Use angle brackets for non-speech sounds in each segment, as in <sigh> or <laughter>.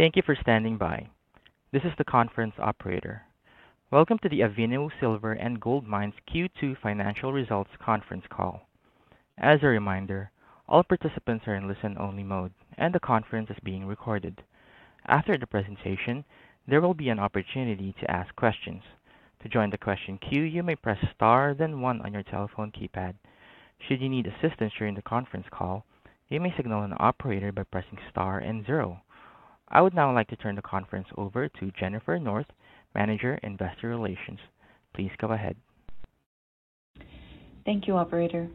Thank you for standing by. This is the conference operator. Welcome to the Avino Silver and Gold Mines Q2 Financial Results conference call. As a reminder, all participants are in listen-only mode, and the conference is being recorded. After the presentation, there will be an opportunity to ask questions. To join the question queue, you may press star then one on your telephone keypad. Should you need assistance during the conference call, you may signal an operator by pressing star and zero. I would now like to turn the conference over to Jennifer North, Manager, Investor Relations. Please go ahead. Thank you, operator.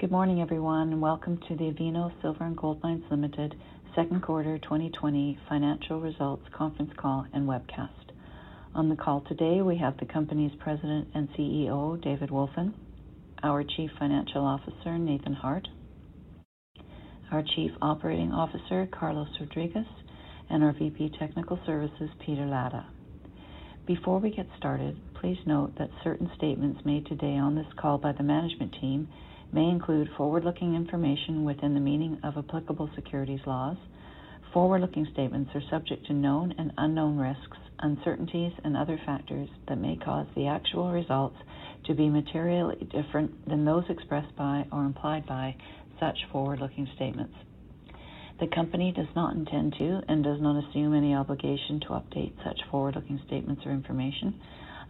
Good morning, everyone, and welcome to the Avino Silver and Gold Mines Limited second quarter 2020 financial results conference call and webcast. On the call today, we have the company's President and CEO, David Wolfin, our Chief Financial Officer, Nathan Harte, our Chief Operating Officer, Carlos Rodriguez, and our VP Technical Services, Peter Latta. Before we get started, please note that certain statements made today on this call by the management team may include forward-looking information within the meaning of applicable securities laws. Forward-looking statements are subject to known and unknown risks, uncertainties, and other factors that may cause the actual results to be materially different than those expressed by or implied by such forward-looking statements. The company does not intend to and does not assume any obligation to update such forward-looking statements or information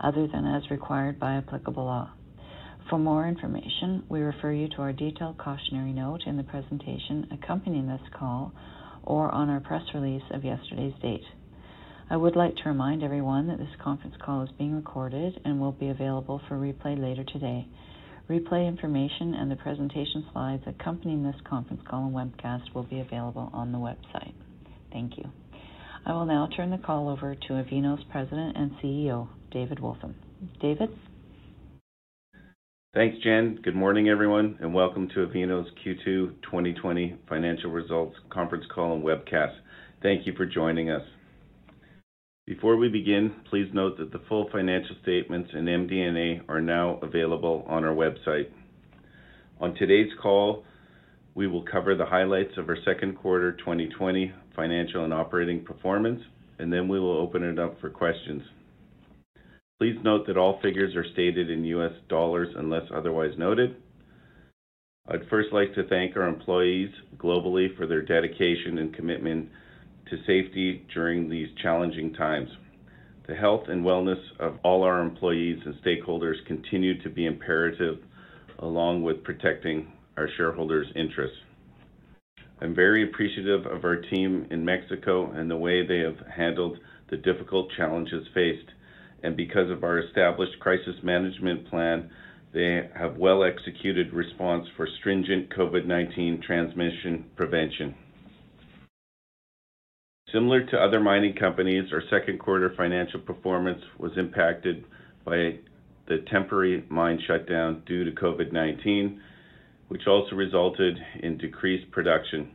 other than as required by applicable law. For more information, we refer you to our detailed cautionary note in the presentation accompanying this call or on our press release of yesterday's date. I would like to remind everyone that this conference call is being recorded and will be available for replay later today. Replay information and the presentation slides accompanying this conference call and webcast will be available on the website. Thank you. I will now turn the call over to Avino's President and CEO, David Wolfin. David? Thanks, Jen. Good morning, everyone, and welcome to Avino's Q2 2020 financial results conference call and webcast. Thank you for joining us. Before we begin, please note that the full financial statements and MD&A are now available on our website. On today's call, we will cover the highlights of our second quarter 2020 financial and operating performance, and then we will open it up for questions. Please note that all figures are stated in US dollars unless otherwise noted. I'd first like to thank our employees globally for their dedication and commitment to safety during these challenging times. The health and wellness of all our employees and stakeholders continue to be imperative, along with protecting our shareholders' interests. I'm very appreciative of our team in Mexico and the way they have handled the difficult challenges faced. And because of our established crisis management plan, they have well-executed response for stringent COVID-19 transmission prevention. Similar to other mining companies, our second quarter financial performance was impacted by the temporary mine shutdown due to COVID-19, which also resulted in decreased production.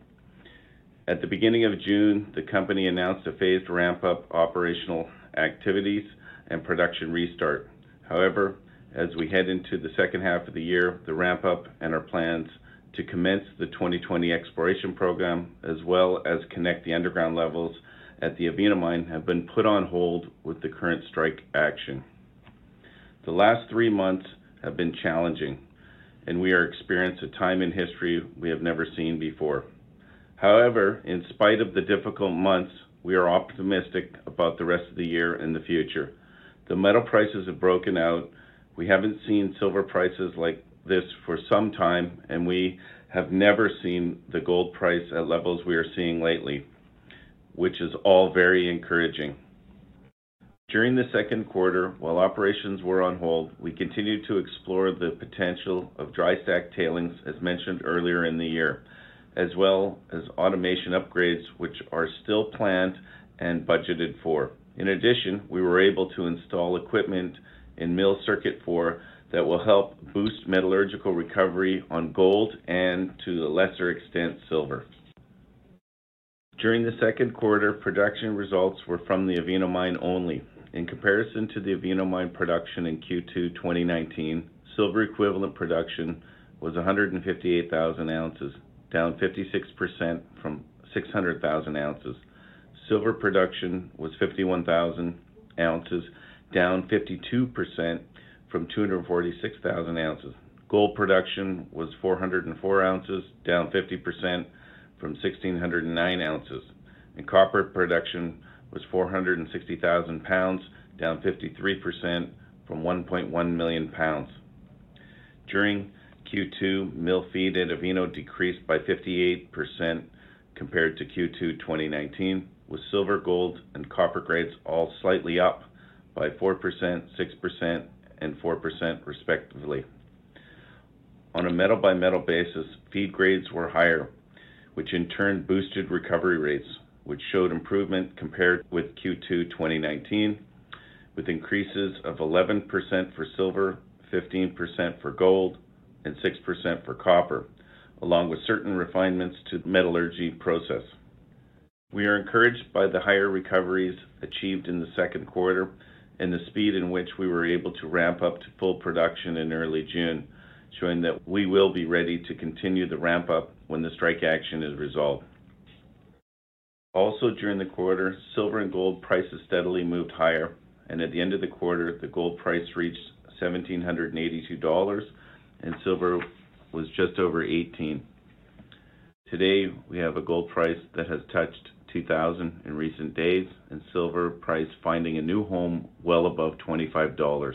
At the beginning of June, the company announced a phased ramp-up operational activities and production restart. However, as we head into the second half of the year, the ramp-up and our plans to commence the 2020 exploration program, as well as connect the underground levels at the Avino Mine, have been put on hold with the current strike action. The last three months have been challenging, and we are experiencing a time in history we have never seen before. However, in spite of the difficult months, we are optimistic about the rest of the year and the future. The metal prices have broken out. We haven't seen silver prices like this for some time, and we have never seen the gold price at levels we are seeing lately, which is all very encouraging. During the second quarter, while operations were on hold, we continued to explore the potential of dry stack tailings, as mentioned earlier in the year, as well as automation upgrades, which are still planned and budgeted for. In addition, we were able to install equipment in Mill Circuit 4 that will help boost metallurgical recovery on gold and, to a lesser extent, silver. During the second quarter, production results were from the Avino Mine only. In comparison to the Avino Mine production in Q2 2019, silver equivalent production was 158,000 ounces, down 56% from 600,000 ounces. Silver production was 51,000 ounces, down 52% from 246,000 ounces. Gold production was 404 ounces, down 50% from 1,609 ounces, and copper production was 460,000 pounds, down 53% from 1.1 million pounds. During Q2, mill feed at Avino decreased by 58% compared to Q2 2019, with silver, gold, and copper grades all slightly up by 4%, 6%, and 4% respectively. On a metal-by-metal basis, feed grades were higher, which in turn boosted recovery rates, which showed improvement compared with Q2 2019, with increases of 11% for silver, 15% for gold, and 6% for copper, along with certain refinements to the metallurgy process. We are encouraged by the higher recoveries achieved in the second quarter and the speed in which we were able to ramp up to full production in early June, showing that we will be ready to continue the ramp-up when the strike action is resolved. Also, during the quarter, silver and gold prices steadily moved higher, and at the end of the quarter, the gold price reached $1,782, and silver was just over 18. Today, we have a gold price that has touched 2,000 in recent days, and silver price finding a new home well above $25.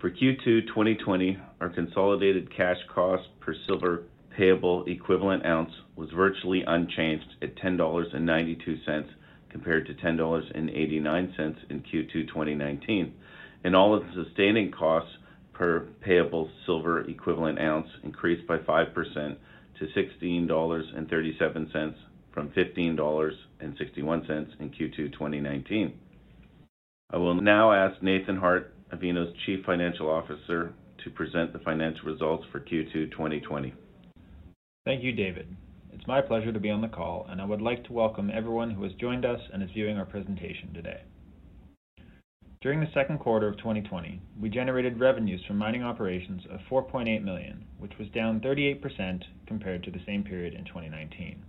For Q2 2020, our consolidated cash cost per silver payable equivalent ounce was virtually unchanged at $10.92 compared to $10.89 in Q2 2019, and all-in sustaining costs per payable silver equivalent ounce increased by 5% to $16.37 from $15.61 in Q2 2019. I will now ask Nathan Harte, Avino's Chief Financial Officer, to present the financial results for Q2 2020. Thank you, David. It's my pleasure to be on the call, and I would like to welcome everyone who has joined us and is viewing our presentation today. During the second quarter of 2020, we generated revenues from mining operations of 4.8 million, which was down 38% compared to the same period in 2019.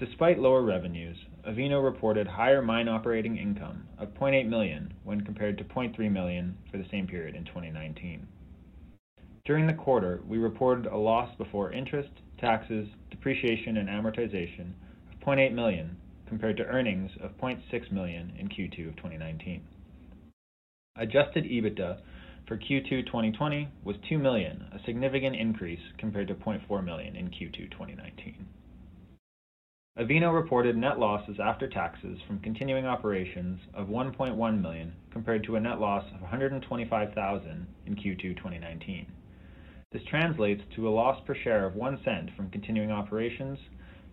Despite lower revenues, Avino reported higher mine operating income of 0.8 million when compared to 0.3 million for the same period in 2019. During the quarter, we reported a loss before interest, taxes, depreciation, and amortization of 0.8 million compared to earnings of 0.6 million in Q2 of 2019. Adjusted EBITDA for Q2 2020 was 2 million, a significant increase compared to 0.4 million in Q2 2019. Avino reported net losses after taxes from continuing operations of 1.1 million compared to a net loss of 125,000 in Q2 2019. This translates to a loss per share of $0.01 from continuing operations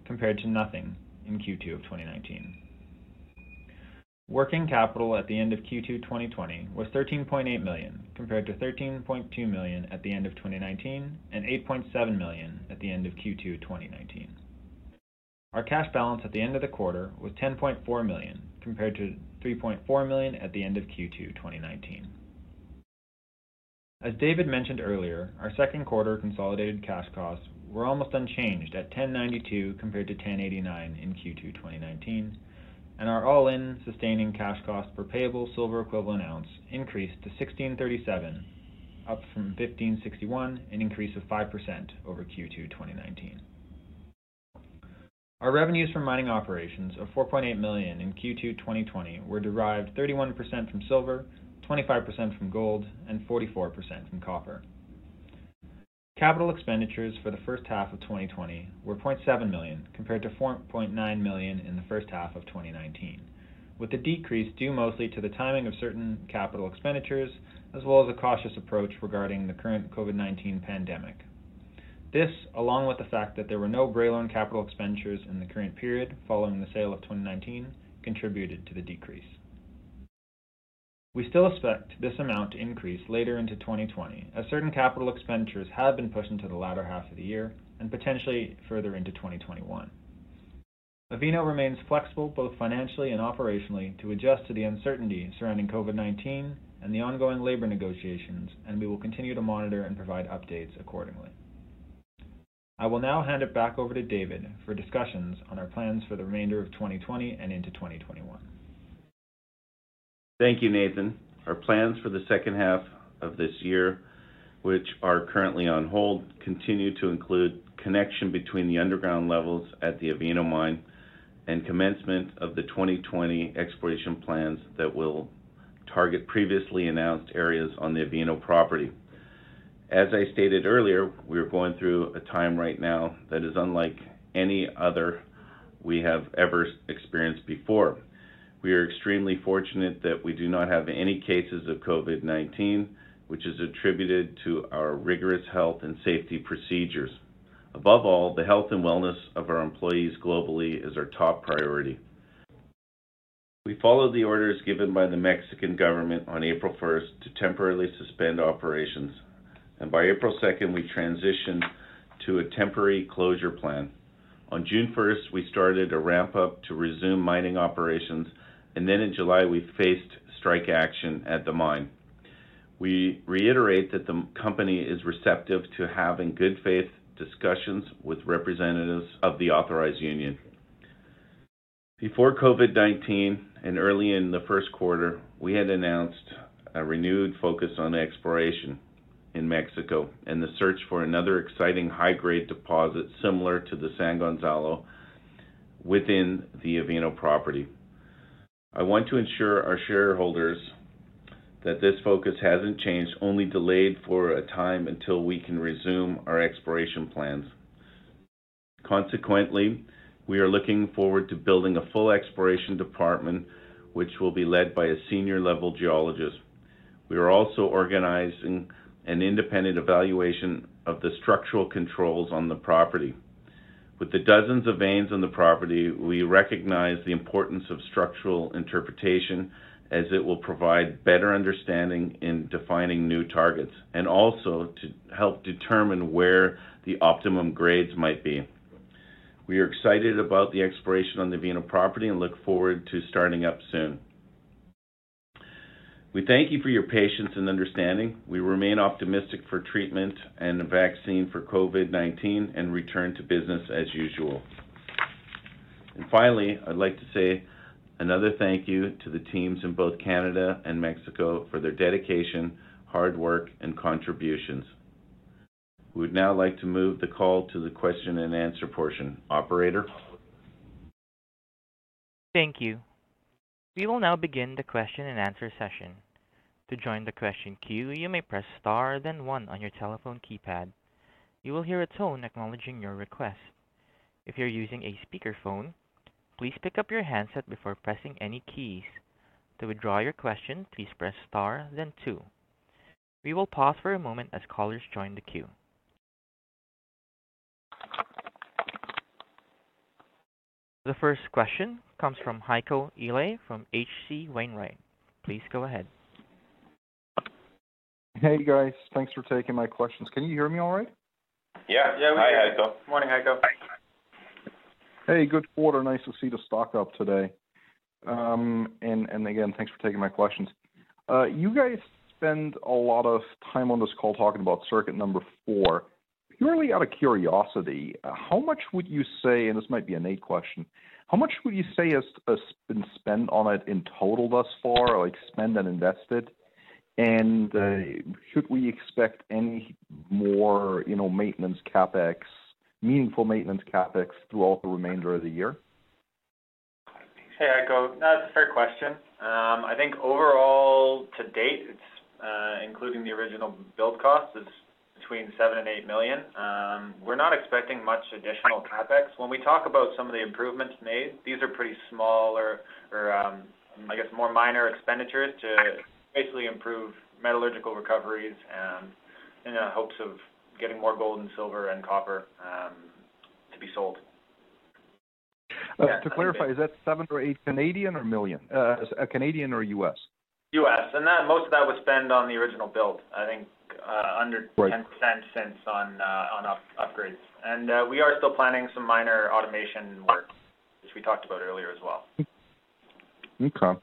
compared to nothing in Q2 of 2019. Working capital at the end of Q2 2020 was 13.8 million compared to 13.2 million at the end of 2019 and 8.7 million at the end of Q2 2019. Our cash balance at the end of the quarter was 10.4 million, compared to 3.4 million at the end of Q2 2019. As David mentioned earlier, our second quarter consolidated cash costs were almost unchanged at $10.92 compared to $10.89 in Q2 2019, and our all-in sustaining cash cost per payable silver equivalent ounce increased to $16.37, up from $15.61, an increase of 5% over Q2 2019. Our revenues from mining operations of 4.8 million in Q2 2020 were derived 31% from silver, 25% from gold, and 44% from copper. Capital expenditures for the first half of 2020 were 0.7 million, compared to 4.9 million in the first half of 2019, with the decrease due mostly to the timing of certain capital expenditures, as well as a cautious approach regarding the current COVID-19 pandemic. This, along with the fact that there were no Bralorne capital expenditures in the current period following the sale of 2019, contributed to the decrease. We still expect this amount to increase later into 2020, as certain capital expenditures have been pushed into the latter half of the year and potentially further into 2021. Avino remains flexible both financially and operationally to adjust to the uncertainty surrounding COVID-19 and the ongoing labor negotiations, and we will continue to monitor and provide updates accordingly. I will now hand it back over to David for discussions on our plans for the remainder of 2020 and into 2021. Thank you, Nathan. Our plans for the second half of this year, which are currently on hold, continue to include connection between the underground levels at the Avino Mine and commencement of the 2020 exploration plans that will target previously announced areas on the Avino property. As I stated earlier, we are going through a time right now that is unlike any other we have ever experienced before. We are extremely fortunate that we do not have any cases of COVID-19, which is attributed to our rigorous health and safety procedures. Above all, the health and wellness of our employees globally is our top priority. We followed the orders given by the Mexican government on April 1st to temporarily suspend operations, and by April 2nd, we transitioned to a temporary closure plan. On June 1st, we started a ramp-up to resume mining operations and then in July, we faced strike action at the mine. We reiterate that the company is receptive to having good faith discussions with representatives of the authorized union. Before COVID-19 and early in the first quarter, we had announced a renewed focus on exploration in Mexico and the search for another exciting high-grade deposit similar to the San Gonzalo within the Avino property. I want to ensure our shareholders that this focus hasn't changed, only delayed for a time until we can resume our exploration plans. Consequently, we are looking forward to building a full exploration department, which will be led by a senior-level geologist. We are also organizing an independent evaluation of the structural controls on the property. With the dozens of veins on the property, we recognize the importance of structural interpretation as it will provide better understanding in defining new targets, and also to help determine where the optimum grades might be. We are excited about the exploration on the Avino property and look forward to starting up soon. We thank you for your patience and understanding. We remain optimistic for treatment and a vaccine for COVID-19 and return to business as usual. And Finally, I'd like to say another thank you to the teams in both Canada and Mexico for their dedication, hard work, and contributions. We would now like to move the call to the question and answer portion. Operator? Thank you. We will now begin the question and answer session. To join the question queue, you may press star then one on your telephone keypad. You will hear a tone acknowledging your request. If you're using a speakerphone, please pick up your handset before pressing any keys. To withdraw your question, please press star then two. We will pause for a moment as callers join the queue. The first question comes from Heiko Ihle from H.C. Wainwright. Please go ahead. Hey, guys. Thanks for taking my questions. Can you hear me all right? Yeah. Yeah, we Hi, can. Heiko. Morning, Heiko. Hey, good quarter. Nice to see the stock up today. Um and again, thanks for taking my questions. You guys spend a lot of time on this call talking about circuit number four. Purely out of curiosity, how much would you say, and this might be a Nate question, how much would you say has been spent on it in total thus far, like spent and invested? And uh, should we expect any more you know, maintenance CapEx, meaningful maintenance CapEx throughout the remainder of the year? Hey, Heiko. That's a fair question. Um, I think overall to date, uh, including the original build cost, is between 7 million and 8 million. Um, we're not expecting much additional CapEx. When we talk about some of the improvements made, these are pretty small or, um, I guess, more minor expenditures to basically improve metallurgical recoveries and in the hopes of getting more gold and silver and copper to be sold. Uh, to clarify, is that seven or eight Canadian or million? Uh, Canadian or U.S.? U.S. and that most of that was spent on the original build. I think uh, under right. 10% since on uh, on up, upgrades, and uh, we are still planning some minor automation work, which we talked about earlier as well. Okay.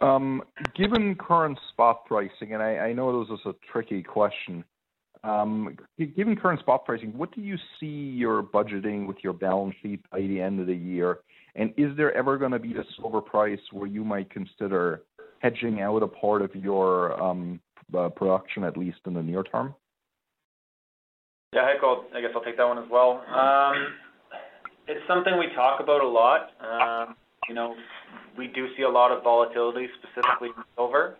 Um, given current spot pricing, and I, know this is a tricky question. Um, given current spot pricing, what do you see your budgeting with your balance sheet by the end of the year? And is there ever going to be a silver price where you might consider hedging out a part of your um, uh, production, at least in the near term? Yeah, I'll, I guess I'll take that one as well. It's something we talk about a lot. Um, you know, we do see a lot of volatility, specifically in silver.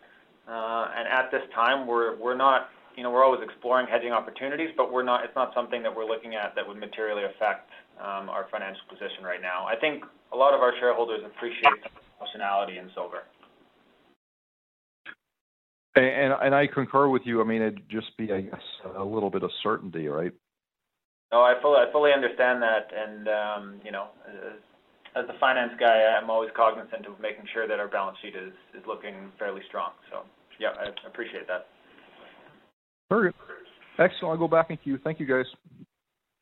Uh, and at this time, we're we're not, you know, we're always exploring hedging opportunities, but we're not. It's not something that we're looking at that would materially affect um, our financial position right now. I think a lot of our shareholders appreciate the optionality in silver. And, and I concur with you. I mean, it'd just be, I guess, a little bit of certainty, right? No, I fully, I fully understand that, and um, you know, as, as the finance guy, I'm always cognizant of making sure that our balance sheet is is looking fairly strong. So, yeah, I appreciate that. Very good. Excellent. I'll go back in queue. Thank you, guys.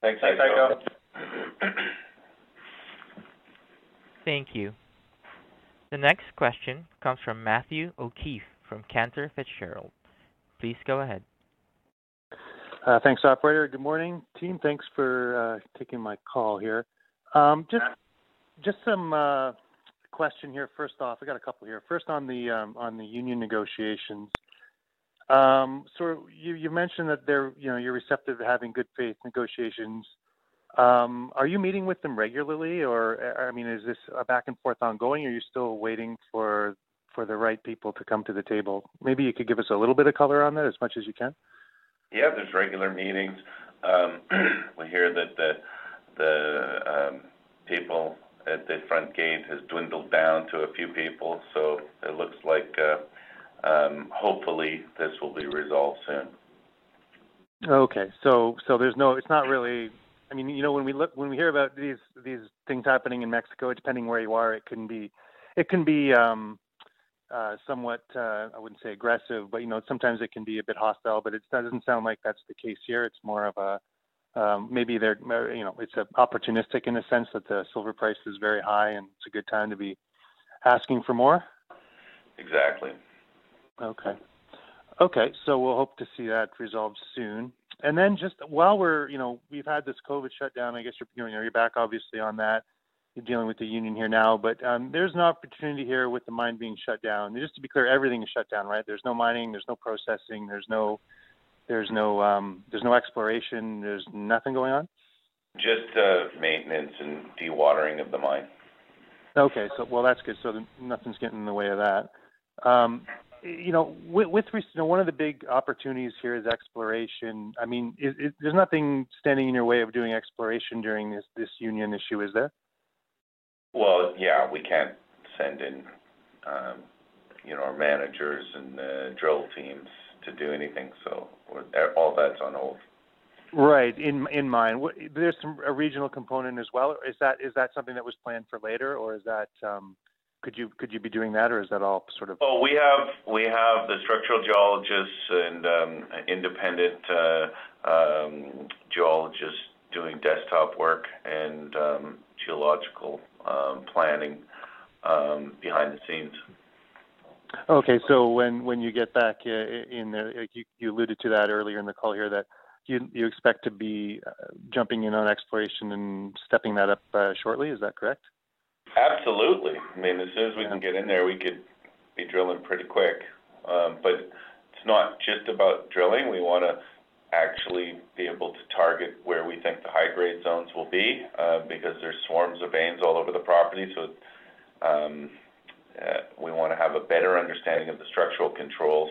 Thanks, Thanks Heiko. Thank you. The next question comes from Matthew O'Keefe from Cantor Fitzgerald. Please go ahead. Uh, thanks, operator. Good morning, team. Thanks for uh, taking my call here. Um, just just some uh, question here. First off, I got a couple here. First on the um, on the union negotiations. Um, so you, you mentioned that they're you know you're receptive to having good faith negotiations. Um, are you meeting with them regularly, or I mean, is this a back and forth ongoing? Or are you still waiting for for the right people to come to the table? Maybe you could give us a little bit of color on that, as much as you can. Yeah, there's regular meetings. Um, <clears throat> we hear that the the um, people at the front gate has dwindled down to a few people, so it looks like uh, um, hopefully this will be resolved soon. Okay, so so there's no, it's not really. I mean, you know, when we look, when we hear about these these things happening in Mexico, depending where you are, it can be, it can be um, uh, somewhat, uh, I wouldn't say aggressive, but you know, sometimes it can be a bit hostile. But it doesn't sound like that's the case here. It's more of a um, maybe they're you know it's a opportunistic in a sense that the silver price is very high and it's a good time to be asking for more. Exactly. Okay. Okay, so we'll hope to see that resolved soon. And then just while we're, you know, we've had this COVID shutdown. I guess you're, you know, you're back obviously on that. You're dealing with the union here now, but um, there's an opportunity here with the mine being shut down. Just to be clear, everything is shut down, right? There's no mining, there's no processing, there's no there's no um, there's no exploration. There's nothing going on. Just uh, maintenance and dewatering of the mine. Okay, so well that's good. So the, nothing's getting in the way of that. Um, you know, with, with you know, one of the big opportunities here is exploration. I mean, there's nothing standing in your way of doing exploration during this this union issue, is there? Well, yeah, we can't send in, um, you know, our managers and uh, drill teams to do anything. So all that's on hold. Right. In in mind, there's some a regional component as well. Is that is that something that was planned for later, or is that um, could you could you be doing that, or is that all sort of? Oh, we have we have the structural geologists and um, independent uh, um, geologists doing desktop work and um, geological um, planning um, behind the scenes. Okay. So when when you get back uh, in there, you you alluded to that earlier in the call here, that you you expect to be uh, jumping in on exploration and stepping that up uh, shortly. Is that correct? Absolutely. I mean, as soon as we can get in there, we could be drilling pretty quick. Um, but it's not just about drilling. We want to actually be able to target where we think the high-grade zones will be, because there's swarms of veins all over the property. So, um, uh, we want to have a better understanding of the structural controls.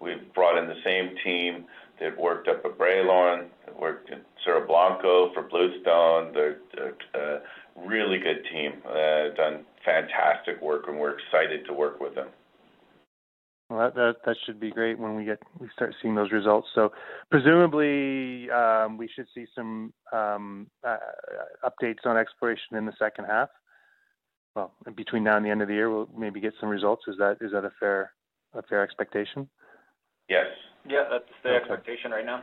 We've brought in the same team that worked up at Bralorne, that worked in Cerro Blanco for Bluestone. They're, a really good team, uh, done fantastic work, and we're excited to work with them. Well, that, should be great when we get we start seeing those results. So presumably um, we should see some um, uh, updates on exploration in the second half. Well, between now and the end of the year, we'll maybe get some results. Is that is that a fair a fair expectation? Yes. Yeah, that's the Okay. expectation right now.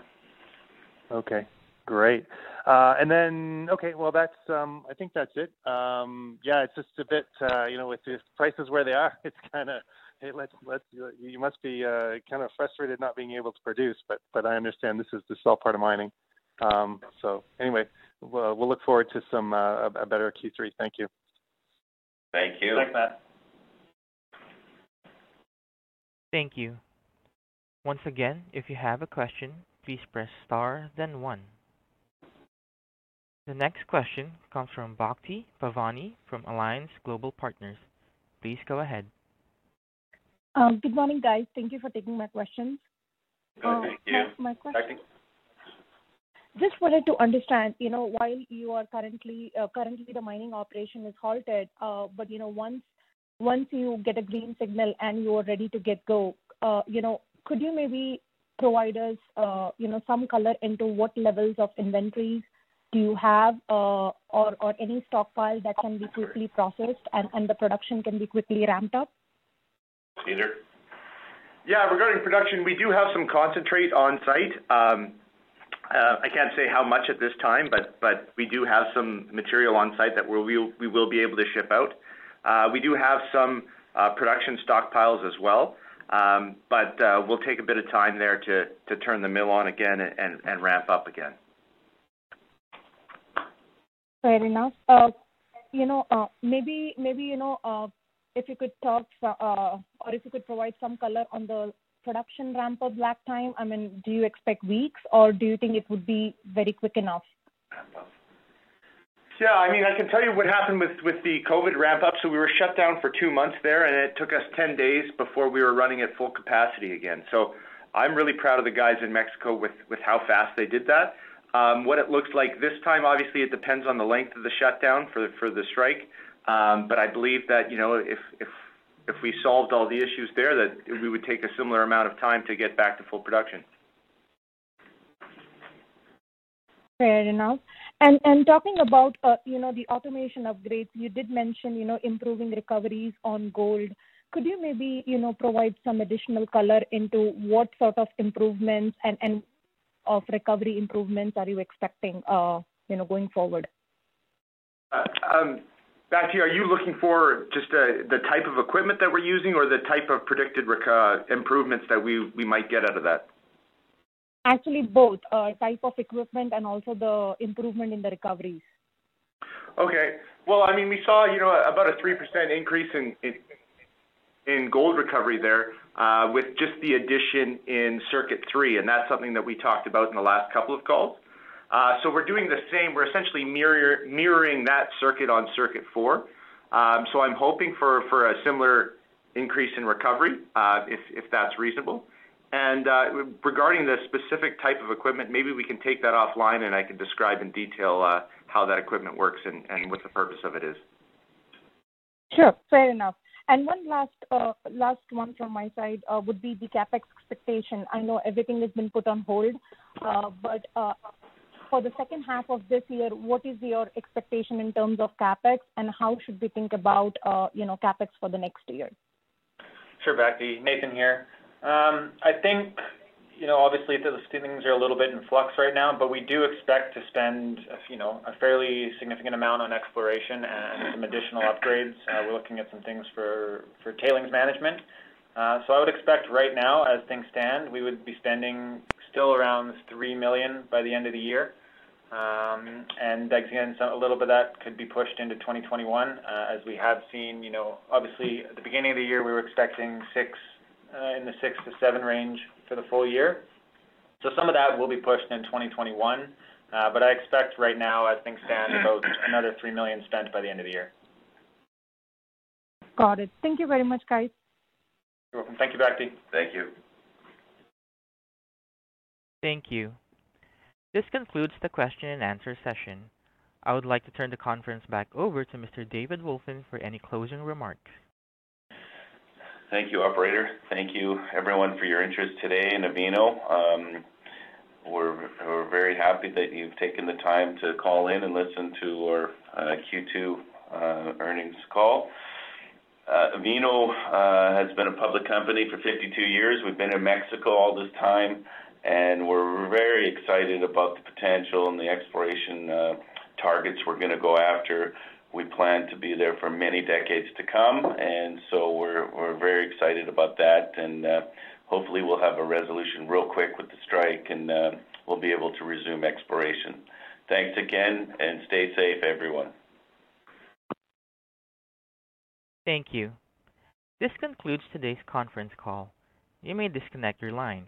Okay, great. Uh, and then, okay, well, that's, um, I think that's it. Um, yeah, it's just a bit, uh, you know, with the prices where they are, <laughs> it's kind of, hey, let's, let's, you must be, uh, kind of frustrated not being able to produce, but, but I understand this is the sell part of mining. Um, so anyway, we'll, we'll look forward to some, uh, a a better Q3. Thank you. Thank you. Thanks, Matt. Thank you. Once again, if you have a question, please press star then one. The next question comes from Bhakti Pavani from Alliance Global Partners. Please go ahead. Um, Good morning, guys. Thank you for taking my questions. Uh, Thank you. My my question, just wanted to understand, you know, while you are currently uh, currently the mining operation is halted, uh, but, you know, once once you get a green signal and you are ready to get go, uh, you know, could you maybe provide us, you know, some color into what levels of inventories do you have, or or any stockpile that can be quickly processed and and the production can be quickly ramped up? Peter? Yeah, regarding production, we do have some concentrate on site. I can't say how much at this time, but we do have some material on site that we'll, we'll be able to ship out. Uh, we do have some uh, production stockpiles as well, um, but uh, we'll take a bit of time there to to turn the mill on again and ramp up again. Fair enough. You know, maybe, you know, if you could talk, or if you could provide some color on the production ramp-up lag time. I mean, do you expect weeks, or do you think it would be very quick enough? Yeah, I mean, I can tell you what happened with the COVID ramp up. So we were shut down for two months there, and it took us 10 days before we were running at full capacity again. So I'm really proud of the guys in Mexico with how fast they did that. Um, what it looks like this time, obviously, it depends on the length of the shutdown for for the strike. Um, but I believe that you know if if we solved all the issues there, that we would take a similar amount of time to get back to full production. Fair enough. And and talking about, uh, you know, the automation upgrades, you did mention, you know, improving recoveries on gold. Could you maybe, you know, provide some additional color into what sort of improvements and and of recovery improvements are you expecting, uh, you know, going forward? Bhakti, are you looking for just uh, the type of equipment that we're using or the type of predicted rec- uh, improvements that we we might get out of that? Actually, both, uh, type of equipment and also the improvement in the recoveries. Okay. Well, I mean, we saw, you know, about a 3% increase in in in gold recovery there, uh, with just the addition in circuit three, and that's something that we talked about in the last couple of calls. Uh, So we're doing the same. We're essentially mirror mirroring that circuit on circuit four. Um, So I'm hoping for for a similar increase in recovery, uh, if if that's reasonable. And uh, regarding the specific type of equipment, maybe we can take that offline, and I can describe in detail uh, how that equipment works and and what the purpose of it is. Sure, fair enough. And one last uh, last one from my side uh, would be the CapEx expectation. I know everything has been put on hold, uh, but uh, for the second half of this year, what is your expectation in terms of CapEx, and how should we think about, uh, you know, CapEx for the next year? Sure, Bhakti. Nathan here. Um, I think, you know, obviously things are a little bit in flux right now, but we do expect to spend, you know, a fairly significant amount on exploration and some additional upgrades. Uh, we're looking at some things for, for tailings management. Uh, so I would expect right now, as things stand, we would be spending still around three million by the end of the year. Um, and again, so a little bit of that could be pushed into 2021, uh, as we have seen, you know, obviously at the beginning of the year, we were expecting six, uh, in the six to seven range for the full year. So some of that will be pushed in 2021, uh, but I expect right now, as things stand, about another three million spent by the end of the year. Got it. Thank you very much, guys. You're welcome. Thank you, Bhakti. Thank you. Thank you. This concludes the question and answer session. I would like to turn the conference back over to Mr. David Wolfin for any closing remarks. Thank you, operator. Thank you, everyone, for your interest today in Avino. Um, we're, we're very happy that you've taken the time to call in and listen to our uh, Q2 uh, earnings call. Uh, Avino uh, has been a public company for 52 years. We've been in Mexico all this time, and we're very excited about the potential and the exploration uh, targets we're going to go after. We plan to be there for many decades to come, and so we're we're very excited about that. And uh, hopefully, we'll have a resolution real quick with the strike, and uh, we'll be able to resume exploration. Thanks again, and stay safe, everyone. Thank you. This concludes today's conference call. You may disconnect your lines.